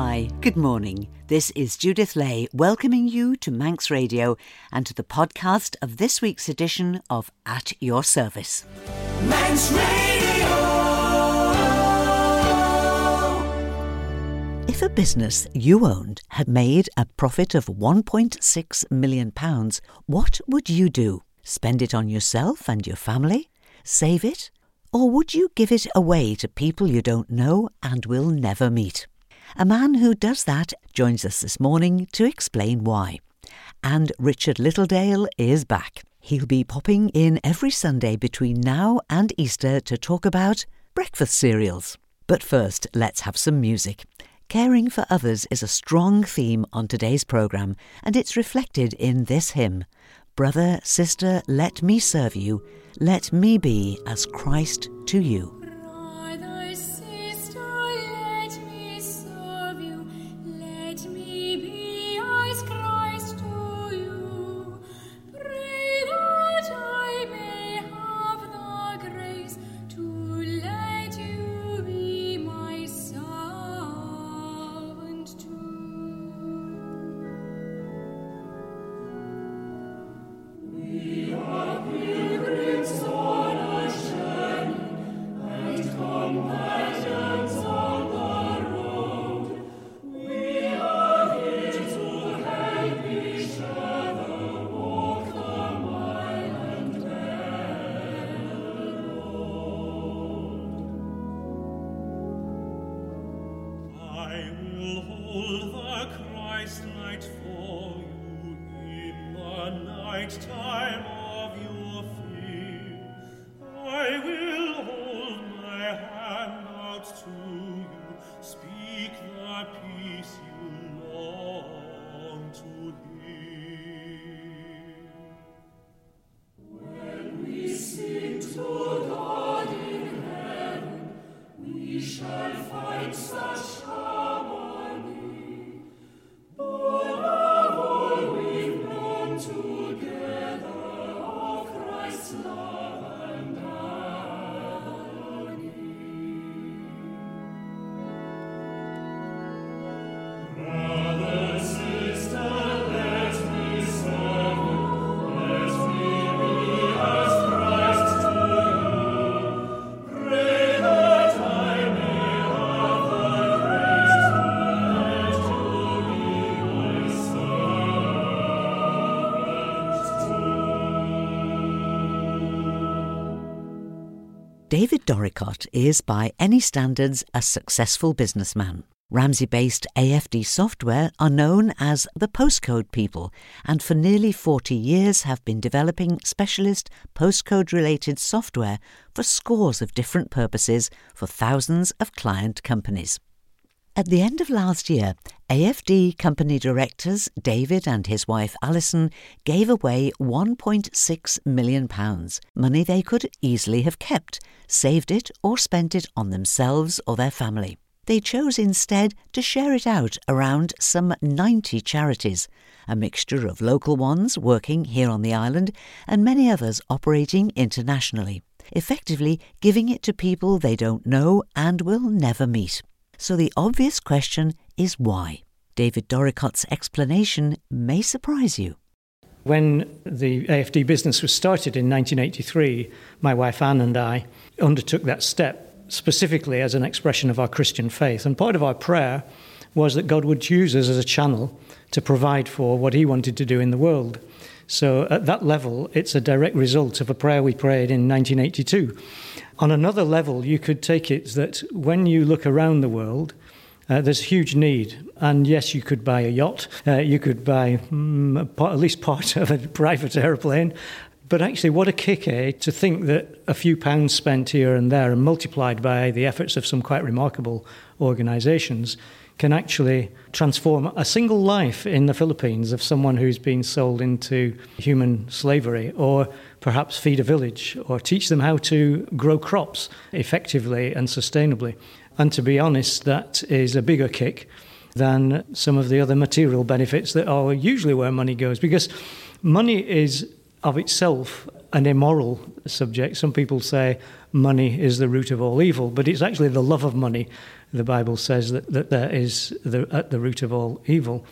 Moghrey mie, good morning. This is Judith Lay welcoming you to Manx Radio and to the podcast of this week's edition of At Your Service. Manx Radio. If a business you owned had made a profit of £1.6 million, what would you do? Spend it on yourself and your family? Save it? Or would you give it away to people you don't know and will never meet? A man who does that joins us this morning to explain why. And Richard Littledale is back. He'll be popping in every Sunday between now and Easter to talk about breakfast cereals. But first, let's have some music. Caring for others is a strong theme on today's programme, and it's reflected in this hymn Brother, sister, let me serve you, let me be as Christ to you. night time David Dorricott is, by any standards, a successful businessman. Ramsey based AFD software are known as the postcode people and for nearly 40 years have been developing specialist postcode related software for scores of different purposes for thousands of client companies. At the end of last year, AFD company directors David and his wife Alison gave away £1.6 million, money they could easily have kept, saved it, or spent it on themselves or their family. They chose instead to share it out around some 90 charities, a mixture of local ones working here on the island and many others operating internationally, effectively giving it to people they don't know and will never meet. So the obvious question is why? David Dorricott's explanation may surprise you. When the AFD business was started in 1983, my wife Anne and I undertook that step specifically as an expression of our Christian faith. And part of our prayer was that God would use us as a channel to provide for what He wanted to do in the world. So, at that level, it's a direct result of a prayer we prayed in 1982. On another level, you could take it that when you look around the world, uh, there's a huge need. And yes, you could buy a yacht, uh, you could buy mm, at least part of a private aeroplane. But actually, what a kick, eh, to think that a few pounds spent here and there and multiplied by the efforts of some quite remarkable organisations can actually transform a single life in the Philippines of someone who's been sold into human slavery, or perhaps feed a village, or teach them how to grow crops effectively and sustainably. And to be honest, that is a bigger kick than some of the other material benefits that are usually where money goes, because money is of itself an immoral subject. Some people say money is the root of all evil, but it's actually the love of money. The Bible says that, that there is the, at the root of all evil.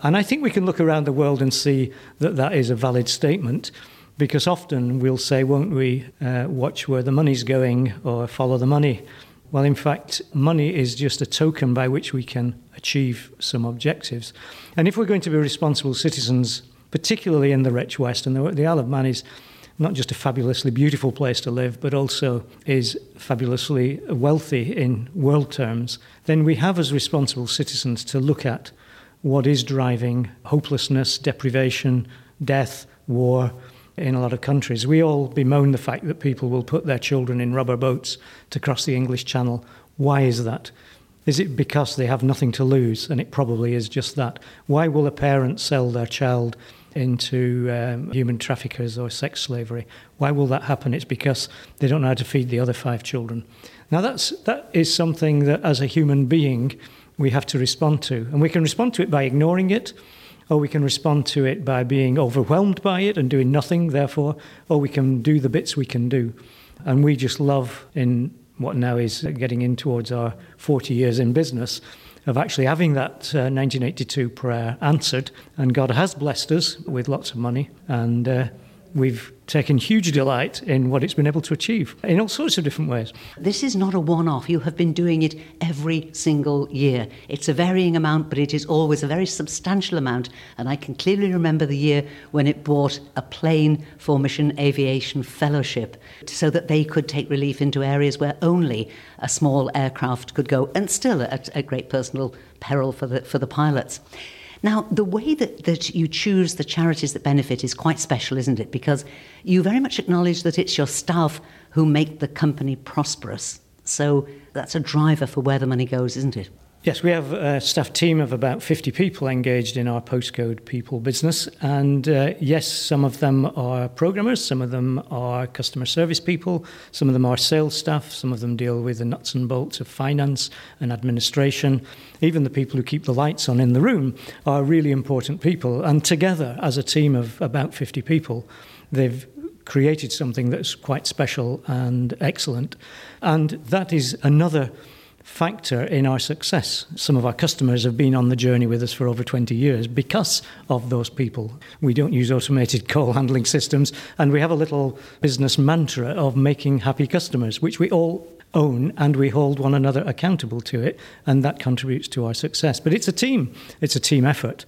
And I think we can look around the world and see that that is a valid statement because often we'll say, won't we, uh, watch where the money's going or follow the money. Well, in fact, money is just a token by which we can achieve some objectives. And if we're going to be responsible citizens, particularly in the rich West, and the, the Isle of Man is not just a fabulously beautiful place to live, but also is fabulously wealthy in world terms, then we have as responsible citizens to look at what is driving hopelessness, deprivation, death, war in a lot of countries. We all bemoan the fact that people will put their children in rubber boats to cross the English Channel. Why is that? Is it because they have nothing to lose? And it probably is just that. Why will a parent sell their child into um, human traffickers or sex slavery? Why will that happen? It's because they don't know how to feed the other five children. Now, that's, that is something that as a human being we have to respond to. And we can respond to it by ignoring it, or we can respond to it by being overwhelmed by it and doing nothing, therefore, or we can do the bits we can do. And we just love in what now is getting in towards our 40 years in business of actually having that uh, 1982 prayer answered. And God has blessed us with lots of money. And uh, we've taken huge delight in what it's been able to achieve in all sorts of different ways. This is not a one off. You have been doing it every single year. It's a varying amount, but it is always a very substantial amount. And I can clearly remember the year when it bought a plane for Mission Aviation Fellowship so that they could take relief into areas where only a small aircraft could go, and still at, at great personal peril for the, for the pilots. Now, the way that, that you choose the charities that benefit is quite special, isn't it? Because you very much acknowledge that it's your staff who make the company prosperous. So that's a driver for where the money goes, isn't it? Yes, we have a staff team of about 50 people engaged in our postcode people business. And uh, yes, some of them are programmers, some of them are customer service people, some of them are sales staff, some of them deal with the nuts and bolts of finance and administration. Even the people who keep the lights on in the room are really important people. And together, as a team of about 50 people, they've created something that's quite special and excellent. And that is another factor in our success. Some of our customers have been on the journey with us for over 20 years because of those people. We don't use automated call handling systems, and we have a little business mantra of making happy customers, which we all own and we hold one another accountable to it, and that contributes to our success. But it's a team, it's a team effort.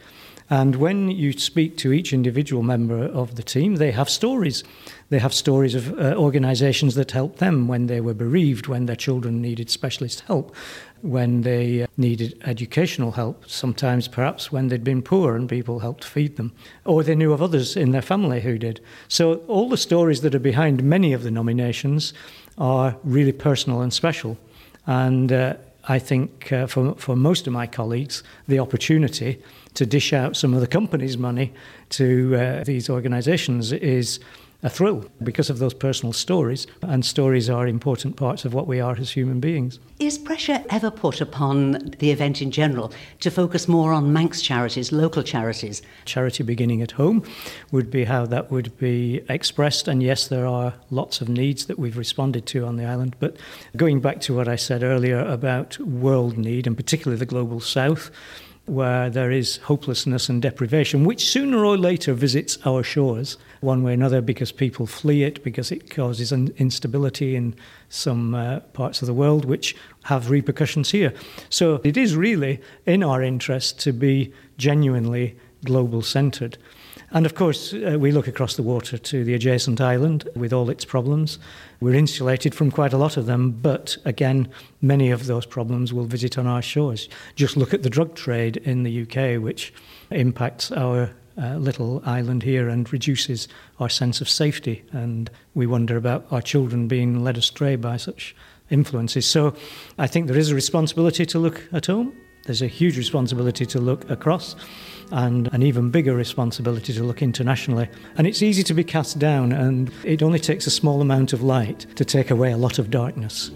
And when you speak to each individual member of the team, they have stories. They have stories of uh, organizations that helped them when they were bereaved, when their children needed specialist help, when they uh, needed educational help, sometimes perhaps when they'd been poor and people helped feed them, or they knew of others in their family who did. So, all the stories that are behind many of the nominations are really personal and special. And uh, I think uh, for, for most of my colleagues, the opportunity to dish out some of the company's money to uh, these organizations is a thrill because of those personal stories, and stories are important parts of what we are as human beings. Is pressure ever put upon the event in general to focus more on Manx charities, local charities? Charity beginning at home would be how that would be expressed, and yes, there are lots of needs that we've responded to on the island. But going back to what I said earlier about world need, and particularly the global south, where there is hopelessness and deprivation, which sooner or later visits our shores, one way or another, because people flee it, because it causes instability in some uh, parts of the world, which have repercussions here. So it is really in our interest to be genuinely global centred. And of course, uh, we look across the water to the adjacent island with all its problems. We're insulated from quite a lot of them, but again, many of those problems will visit on our shores. Just look at the drug trade in the UK, which impacts our uh, little island here and reduces our sense of safety. And we wonder about our children being led astray by such influences. So I think there is a responsibility to look at home. There's a huge responsibility to look across and an even bigger responsibility to look internationally. And it's easy to be cast down, and it only takes a small amount of light to take away a lot of darkness.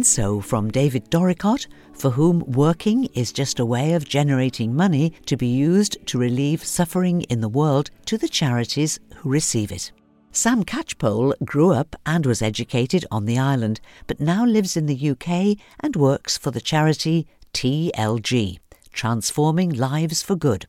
And so, from David Dorricott, for whom working is just a way of generating money to be used to relieve suffering in the world, to the charities who receive it. Sam Catchpole grew up and was educated on the island, but now lives in the UK and works for the charity TLG, Transforming Lives for Good.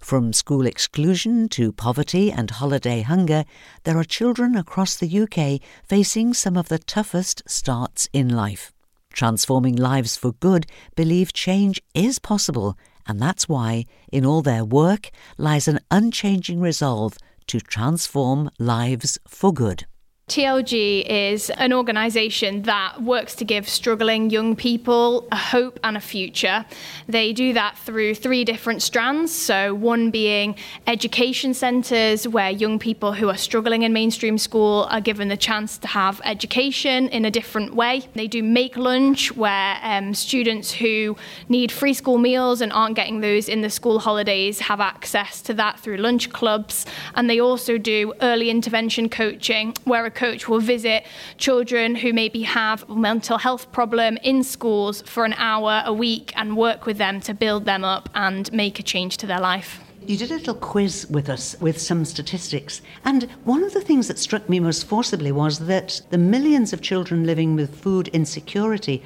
From school exclusion to poverty and holiday hunger, there are children across the UK facing some of the toughest starts in life. Transforming Lives for Good believe change is possible, and that's why, in all their work, lies an unchanging resolve to transform lives for good. TLG is an organisation that works to give struggling young people a hope and a future. They do that through three different strands. So, one being education centres, where young people who are struggling in mainstream school are given the chance to have education in a different way. They do Make Lunch, where um, students who need free school meals and aren't getting those in the school holidays have access to that through lunch clubs. And they also do early intervention coaching, where a coach will visit children who maybe have a mental health problem in schools for an hour a week and work with them to build them up and make a change to their life. You did a little quiz with us with some statistics. And one of the things that struck me most forcibly was that the millions of children living with food insecurity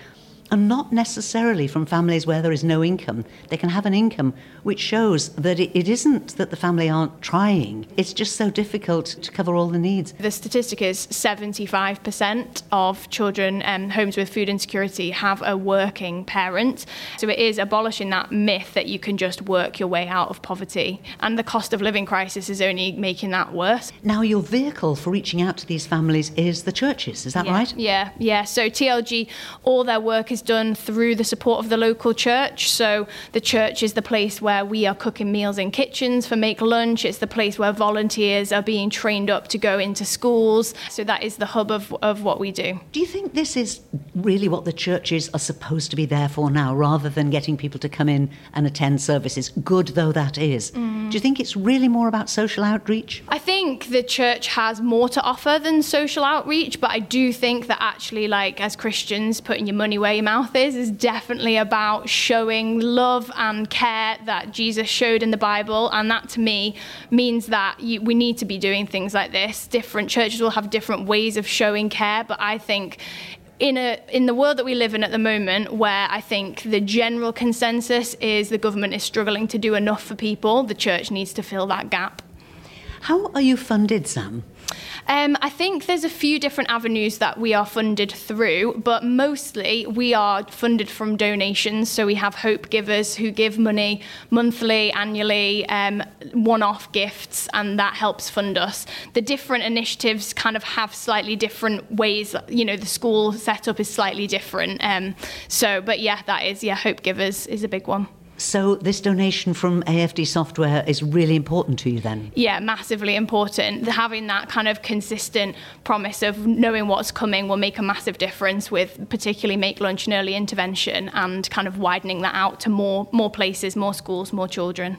and not necessarily from families where there is no income. They can have an income which shows that it, it isn't that the family aren't trying, it's just so difficult to cover all the needs. The statistic is 75% of children um, homes with food insecurity have a working parent. So it is abolishing that myth that you can just work your way out of poverty. And the cost of living crisis is only making that worse. Now, your vehicle for reaching out to these families is the churches, is that yeah, right? Yeah, yeah. So TLG, all their work is done through the support of the local church. So the church is the place where we are cooking meals in kitchens for Make Lunch. It's the place where volunteers are being trained up to go into schools. So that is the hub of, of what we do. Do you think this is really what the churches are supposed to be there for now, rather than getting people to come in and attend services, good though that is? Mm. Do you think it's really more about social outreach? I think the church has more to offer than social outreach, but I do think that actually, like as Christians, putting your money where your mouth is is definitely about showing love and care that Jesus showed in the Bible, and that to me means that you, we need to be doing things like this. Different churches will have different ways of showing care, but I think in a in the world that we live in at the moment where I think the general consensus is the government is struggling to do enough for people the church needs to fill that gap. How are you funded sam um, I think there's a few different avenues that we are funded through, but mostly we are funded from donations. So we have Hope Givers who give money monthly, annually, um, one off gifts, and that helps fund us. The different initiatives kind of have slightly different ways, you know, the school setup is slightly different. Um, so, but yeah, that is, yeah, Hope Givers is a big one. So, this donation from AFD Software is really important to you then? Yeah, massively important. Having that kind of consistent promise of knowing what's coming will make a massive difference with particularly Make Lunch and early intervention and kind of widening that out to more, more places, more schools, more children.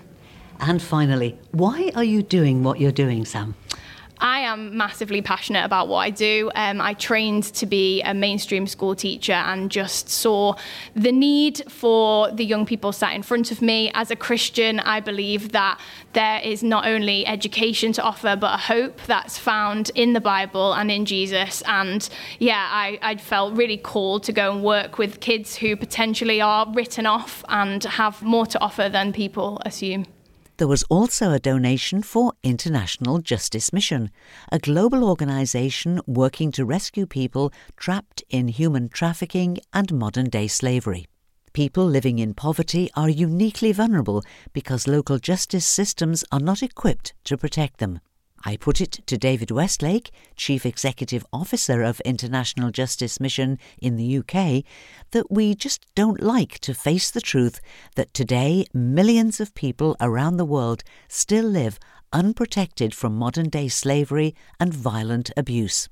And finally, why are you doing what you're doing, Sam? I am massively passionate about what I do. Um, I trained to be a mainstream school teacher and just saw the need for the young people sat in front of me. As a Christian, I believe that there is not only education to offer, but a hope that's found in the Bible and in Jesus. And yeah, I, I felt really called to go and work with kids who potentially are written off and have more to offer than people assume. There was also a donation for International Justice Mission, a global organisation working to rescue people trapped in human trafficking and modern day slavery. People living in poverty are uniquely vulnerable because local justice systems are not equipped to protect them. I put it to David Westlake, Chief Executive Officer of International Justice Mission in the UK, that we just don't like to face the truth that today millions of people around the world still live unprotected from modern day slavery and violent abuse.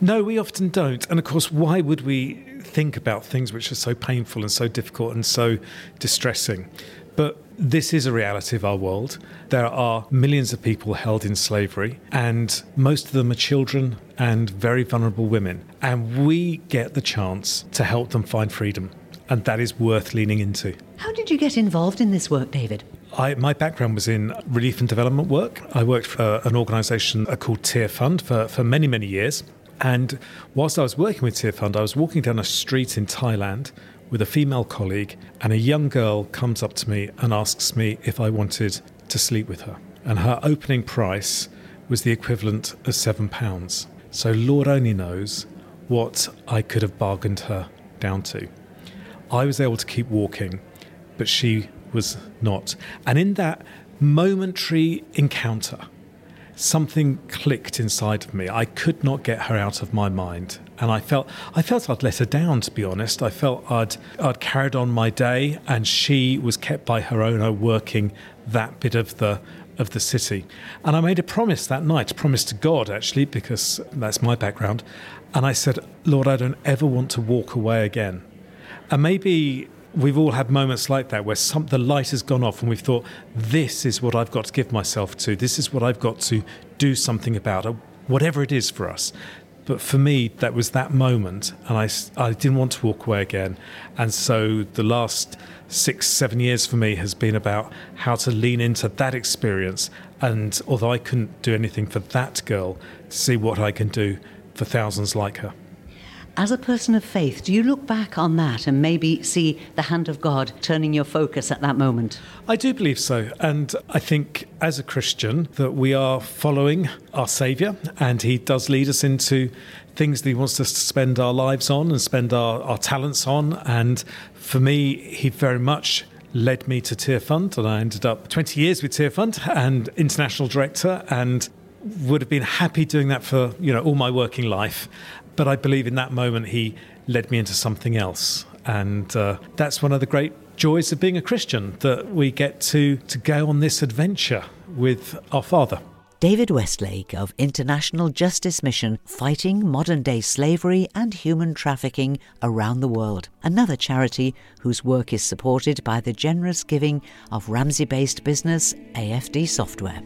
No, we often don't. And of course, why would we think about things which are so painful and so difficult and so distressing? But this is a reality of our world. There are millions of people held in slavery, and most of them are children and very vulnerable women. And we get the chance to help them find freedom, and that is worth leaning into. How did you get involved in this work, David? I, my background was in relief and development work. I worked for an organisation called Tearfund for, for many, many years. And whilst I was working with Tearfund, I was walking down a street in Thailand with a female colleague, and a young girl comes up to me and asks me if I wanted to sleep with her. And her opening price was the equivalent of seven pounds. So Lord only knows what I could have bargained her down to. I was able to keep walking, but she was not. And in that momentary encounter, something clicked inside of me. I could not get her out of my mind. And I felt I felt I'd let her down to be honest. I felt I'd I'd carried on my day and she was kept by her owner working that bit of the of the city. And I made a promise that night, a promise to God actually, because that's my background. And I said, Lord, I don't ever want to walk away again. And maybe we've all had moments like that where some, the light has gone off and we've thought, this is what I've got to give myself to. This is what I've got to do something about, whatever it is for us. But for me, that was that moment, and I, I didn't want to walk away again. And so the last six, seven years for me has been about how to lean into that experience. And although I couldn't do anything for that girl, see what I can do for thousands like her. As a person of faith, do you look back on that and maybe see the hand of God turning your focus at that moment? I do believe so. And I think as a Christian that we are following our Saviour and He does lead us into things that He wants us to spend our lives on and spend our, our talents on. And for me, He very much led me to Tearfund, and I ended up 20 years with Tearfund and international director, and would have been happy doing that for you know all my working life. But I believe in that moment he led me into something else. And uh, that's one of the great joys of being a Christian that we get to, to go on this adventure with our Father. David Westlake of International Justice Mission fighting modern day slavery and human trafficking around the world. Another charity whose work is supported by the generous giving of Ramsey based business AFD Software.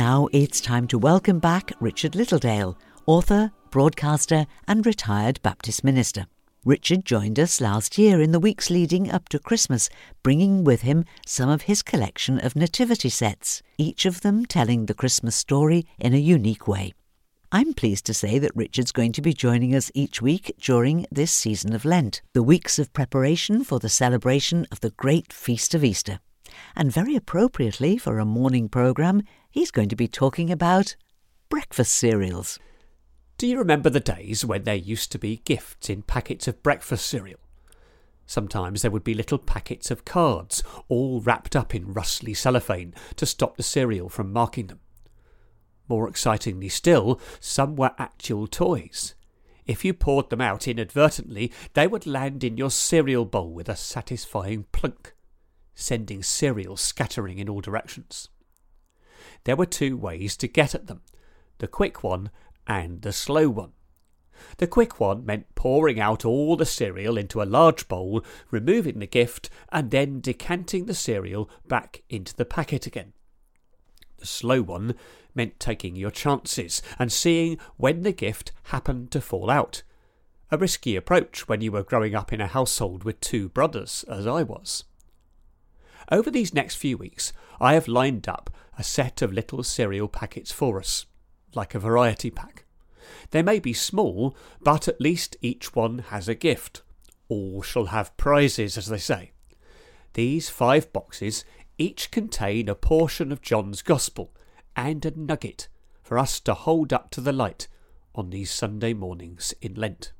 Now it's time to welcome back Richard Littledale, author, broadcaster, and retired Baptist minister. Richard joined us last year in the weeks leading up to Christmas, bringing with him some of his collection of nativity sets, each of them telling the Christmas story in a unique way. I'm pleased to say that Richard's going to be joining us each week during this season of Lent, the weeks of preparation for the celebration of the great feast of Easter. And very appropriately for a morning programme, he's going to be talking about breakfast cereals. Do you remember the days when there used to be gifts in packets of breakfast cereal? Sometimes there would be little packets of cards, all wrapped up in rustly cellophane to stop the cereal from marking them. More excitingly still, some were actual toys. If you poured them out inadvertently, they would land in your cereal bowl with a satisfying plunk, sending cereal scattering in all directions there were two ways to get at them the quick one and the slow one. The quick one meant pouring out all the cereal into a large bowl, removing the gift, and then decanting the cereal back into the packet again. The slow one meant taking your chances and seeing when the gift happened to fall out. A risky approach when you were growing up in a household with two brothers, as I was. Over these next few weeks, I have lined up a set of little cereal packets for us, like a variety pack. They may be small, but at least each one has a gift, all shall have prizes, as they say. These five boxes each contain a portion of John's Gospel and a nugget for us to hold up to the light on these Sunday mornings in Lent.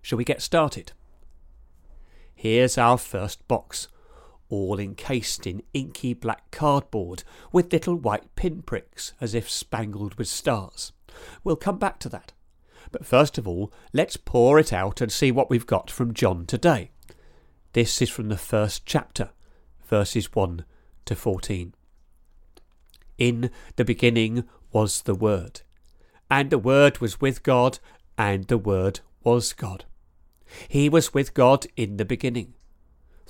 Shall we get started? Here's our first box, all encased in inky black cardboard with little white pinpricks as if spangled with stars. We'll come back to that. But first of all, let's pour it out and see what we've got from John today. This is from the first chapter, verses 1 to 14. In the beginning was the Word, and the Word was with God, and the Word was God. He was with God in the beginning.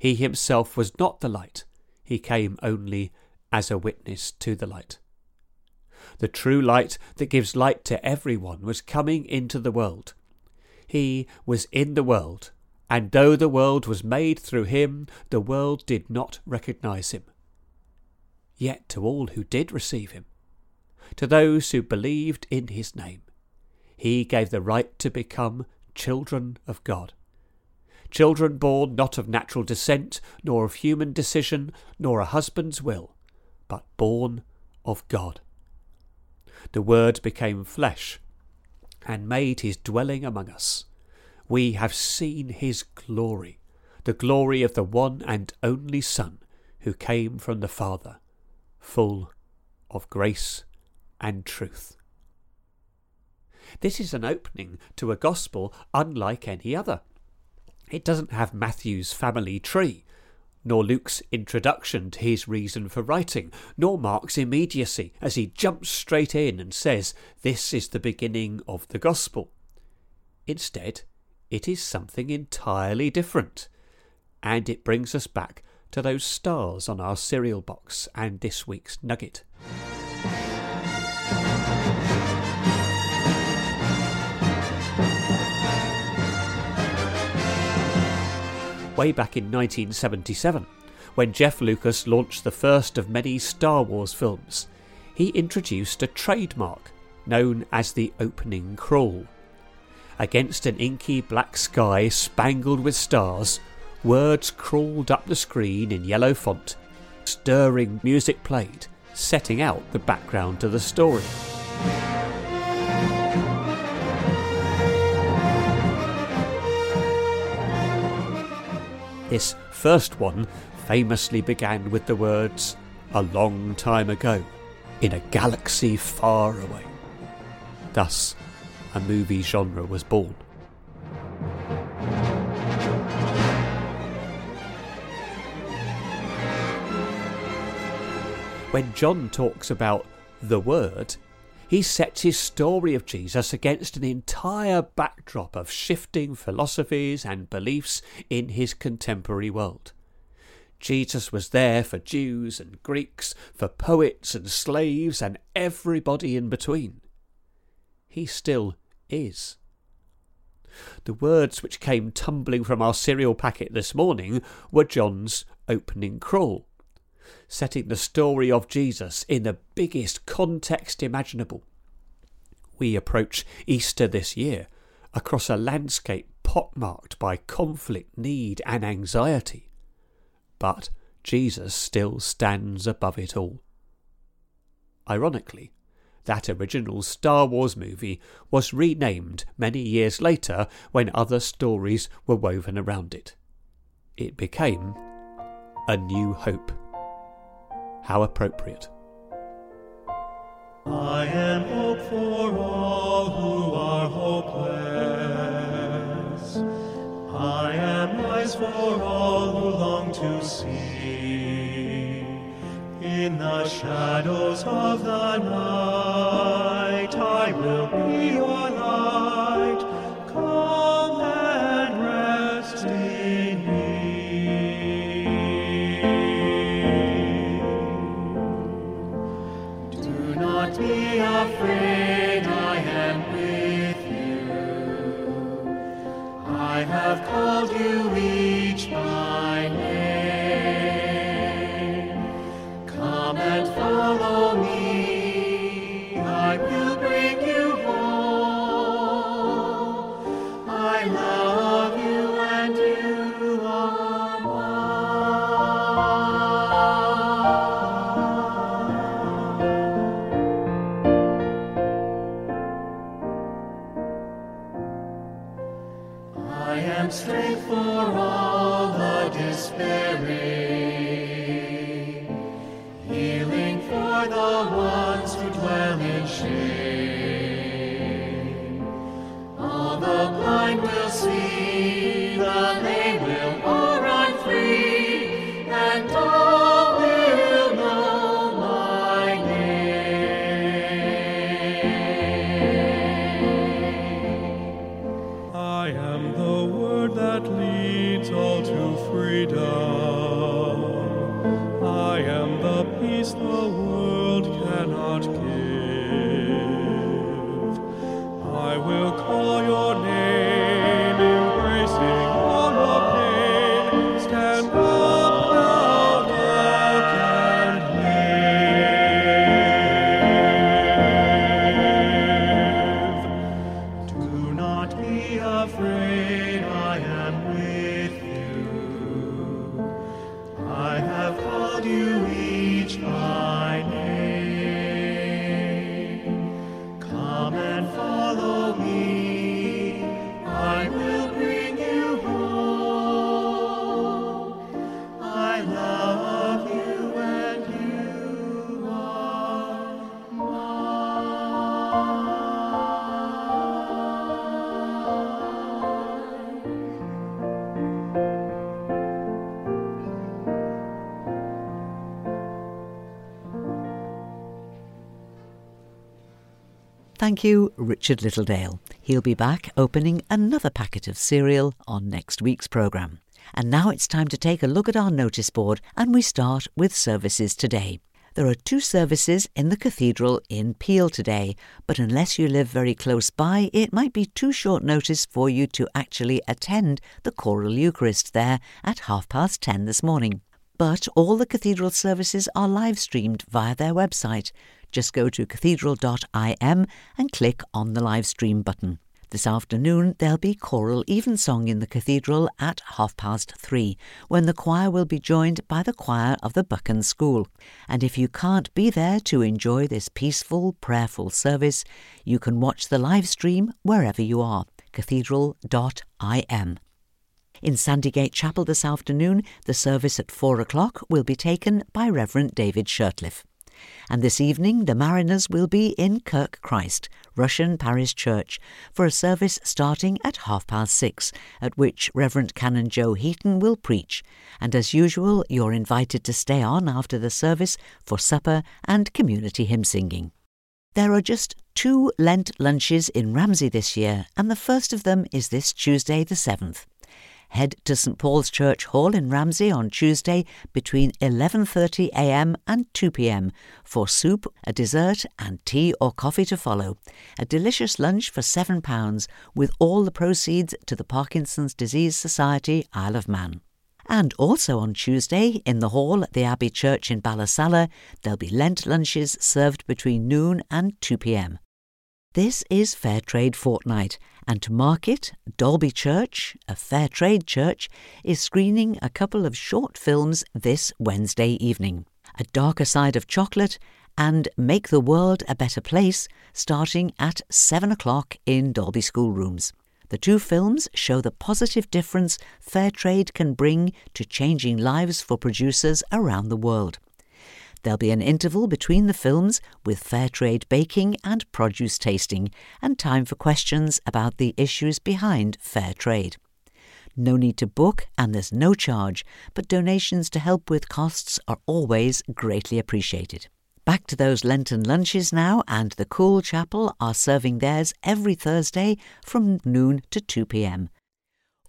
He himself was not the light, he came only as a witness to the light. The true light that gives light to everyone was coming into the world. He was in the world, and though the world was made through him, the world did not recognize him. Yet to all who did receive him, to those who believed in his name. He gave the right to become children of God. Children born not of natural descent, nor of human decision, nor a husband's will, but born of God. The Word became flesh and made his dwelling among us. We have seen his glory, the glory of the one and only Son who came from the Father, full of grace and truth. This is an opening to a gospel unlike any other. It doesn't have Matthew's family tree, nor Luke's introduction to his reason for writing, nor Mark's immediacy as he jumps straight in and says, This is the beginning of the gospel. Instead, it is something entirely different. And it brings us back to those stars on our cereal box and this week's nugget. Way back in 1977, when Jeff Lucas launched the first of many Star Wars films. He introduced a trademark known as the opening crawl. Against an inky black sky spangled with stars, words crawled up the screen in yellow font. Stirring music played, setting out the background to the story. This first one famously began with the words, a long time ago, in a galaxy far away. Thus, a movie genre was born. When John talks about the Word, he sets his story of Jesus against an entire backdrop of shifting philosophies and beliefs in his contemporary world. Jesus was there for Jews and Greeks, for poets and slaves, and everybody in between. He still is. The words which came tumbling from our cereal packet this morning were John's opening crawl setting the story of Jesus in the biggest context imaginable. We approach Easter this year across a landscape pockmarked by conflict, need, and anxiety. But Jesus still stands above it all. Ironically, that original Star Wars movie was renamed many years later when other stories were woven around it. It became A New Hope. How appropriate. I am hope for all who are hopeless. I am eyes for all who long to see. In the shadows of the night, I will be your light. I Thank you, Richard Littledale. He'll be back opening another packet of cereal on next week's programme. And now it's time to take a look at our notice board, and we start with services today. There are two services in the cathedral in Peel today, but unless you live very close by, it might be too short notice for you to actually attend the choral Eucharist there at half past ten this morning. But all the cathedral services are live streamed via their website. Just go to cathedral.im and click on the live stream button. This afternoon there'll be choral evensong in the cathedral at half past three, when the choir will be joined by the choir of the Buchan School. And if you can't be there to enjoy this peaceful, prayerful service, you can watch the live stream wherever you are. cathedral.im. In Sandygate Chapel this afternoon, the service at four o'clock will be taken by Reverend David Shirtliff. And this evening, the Mariners will be in Kirk Christ, Rushen Parish Church, for a service starting at half past six, at which Reverend Canon Joe Heaton will preach. And as usual, you're invited to stay on after the service for supper and community hymn singing. There are just two Lent lunches in Ramsey this year, and the first of them is this Tuesday, the 7th. Head to St Paul's Church Hall in Ramsey on Tuesday between 11:30 a.m. and 2 p.m. for soup, a dessert and tea or coffee to follow. A delicious lunch for 7 pounds with all the proceeds to the Parkinson's Disease Society Isle of Man. And also on Tuesday, in the hall at the Abbey Church in Ballasalla, there'll be Lent lunches served between noon and 2 pm. This is Fair Trade Fortnight, and to mark it, Dalby Church, a fair trade church, is screening a couple of short films this Wednesday evening A Darker Side of Chocolate and Make the World a Better Place, starting at 7 o'clock in Dalby schoolrooms. The two films show the positive difference fair trade can bring to changing lives for producers around the world. There'll be an interval between the films with fair trade baking and produce tasting, and time for questions about the issues behind fair trade. No need to book, and there's no charge, but donations to help with costs are always greatly appreciated. Back to those Lenten lunches now, and the Cool Chapel are serving theirs every Thursday from noon to 2 pm.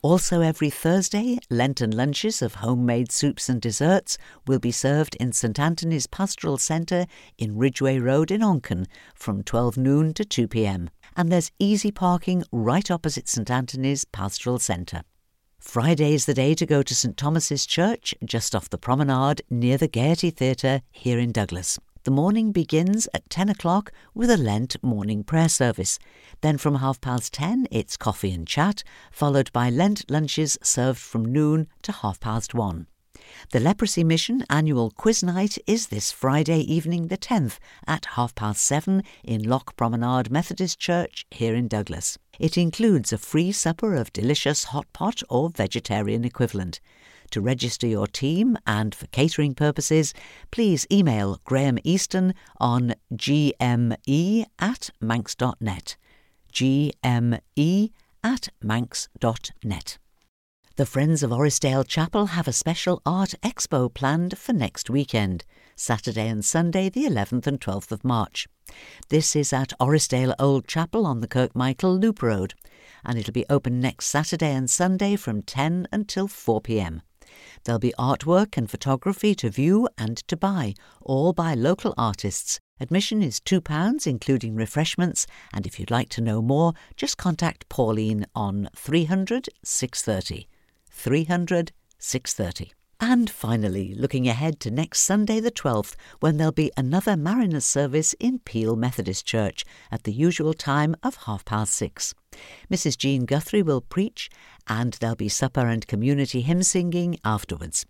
Also, every Thursday, Lenten lunches of homemade soups and desserts will be served in St Anthony's Pastoral Centre in Ridgeway Road in Onchan from 12 noon to 2 pm. And there's easy parking right opposite St Anthony's Pastoral Centre. Friday is the day to go to St Thomas's Church, just off the promenade near the Gaiety Theatre here in Douglas. The morning begins at 10 o'clock with a Lent morning prayer service. Then from half past 10, it's coffee and chat, followed by Lent lunches served from noon to half past 1. The Leprosy Mission annual quiz night is this Friday evening, the 10th, at half past seven in Loch Promenade Methodist Church here in Douglas. It includes a free supper of delicious hot pot or vegetarian equivalent. To register your team and for catering purposes, please email Graham Easton on gme at manx.net. gme at manx.net. The Friends of Orrisdale Chapel have a special art expo planned for next weekend, Saturday and Sunday, the 11th and 12th of March. This is at Orrisdale Old Chapel on the Kirkmichael Loop Road, and it'll be open next Saturday and Sunday from 10 until 4 pm. There'll be artwork and photography to view and to buy, all by local artists. Admission is £2, including refreshments, and if you'd like to know more, just contact Pauline on 300 630. 300 630. And finally, looking ahead to next Sunday the 12th, when there'll be another Mariners service in Peel Methodist Church at the usual time of half past six. Mrs. Jean Guthrie will preach, and there'll be supper and community hymn singing afterwards.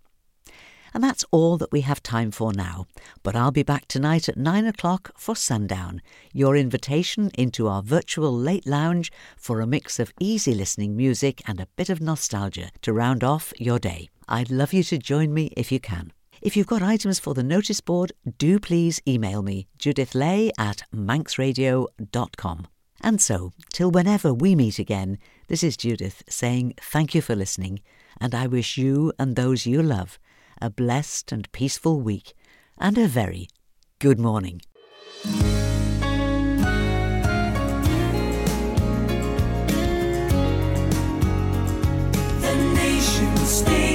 And that's all that we have time for now. But I'll be back tonight at nine o'clock for Sundown, your invitation into our virtual late lounge for a mix of easy listening music and a bit of nostalgia to round off your day. I'd love you to join me if you can. If you've got items for the notice board, do please email me, judithlay at manxradio.com. And so, till whenever we meet again, this is Judith saying thank you for listening, and I wish you and those you love a blessed and peaceful week, and a very good morning. The Nation Radio.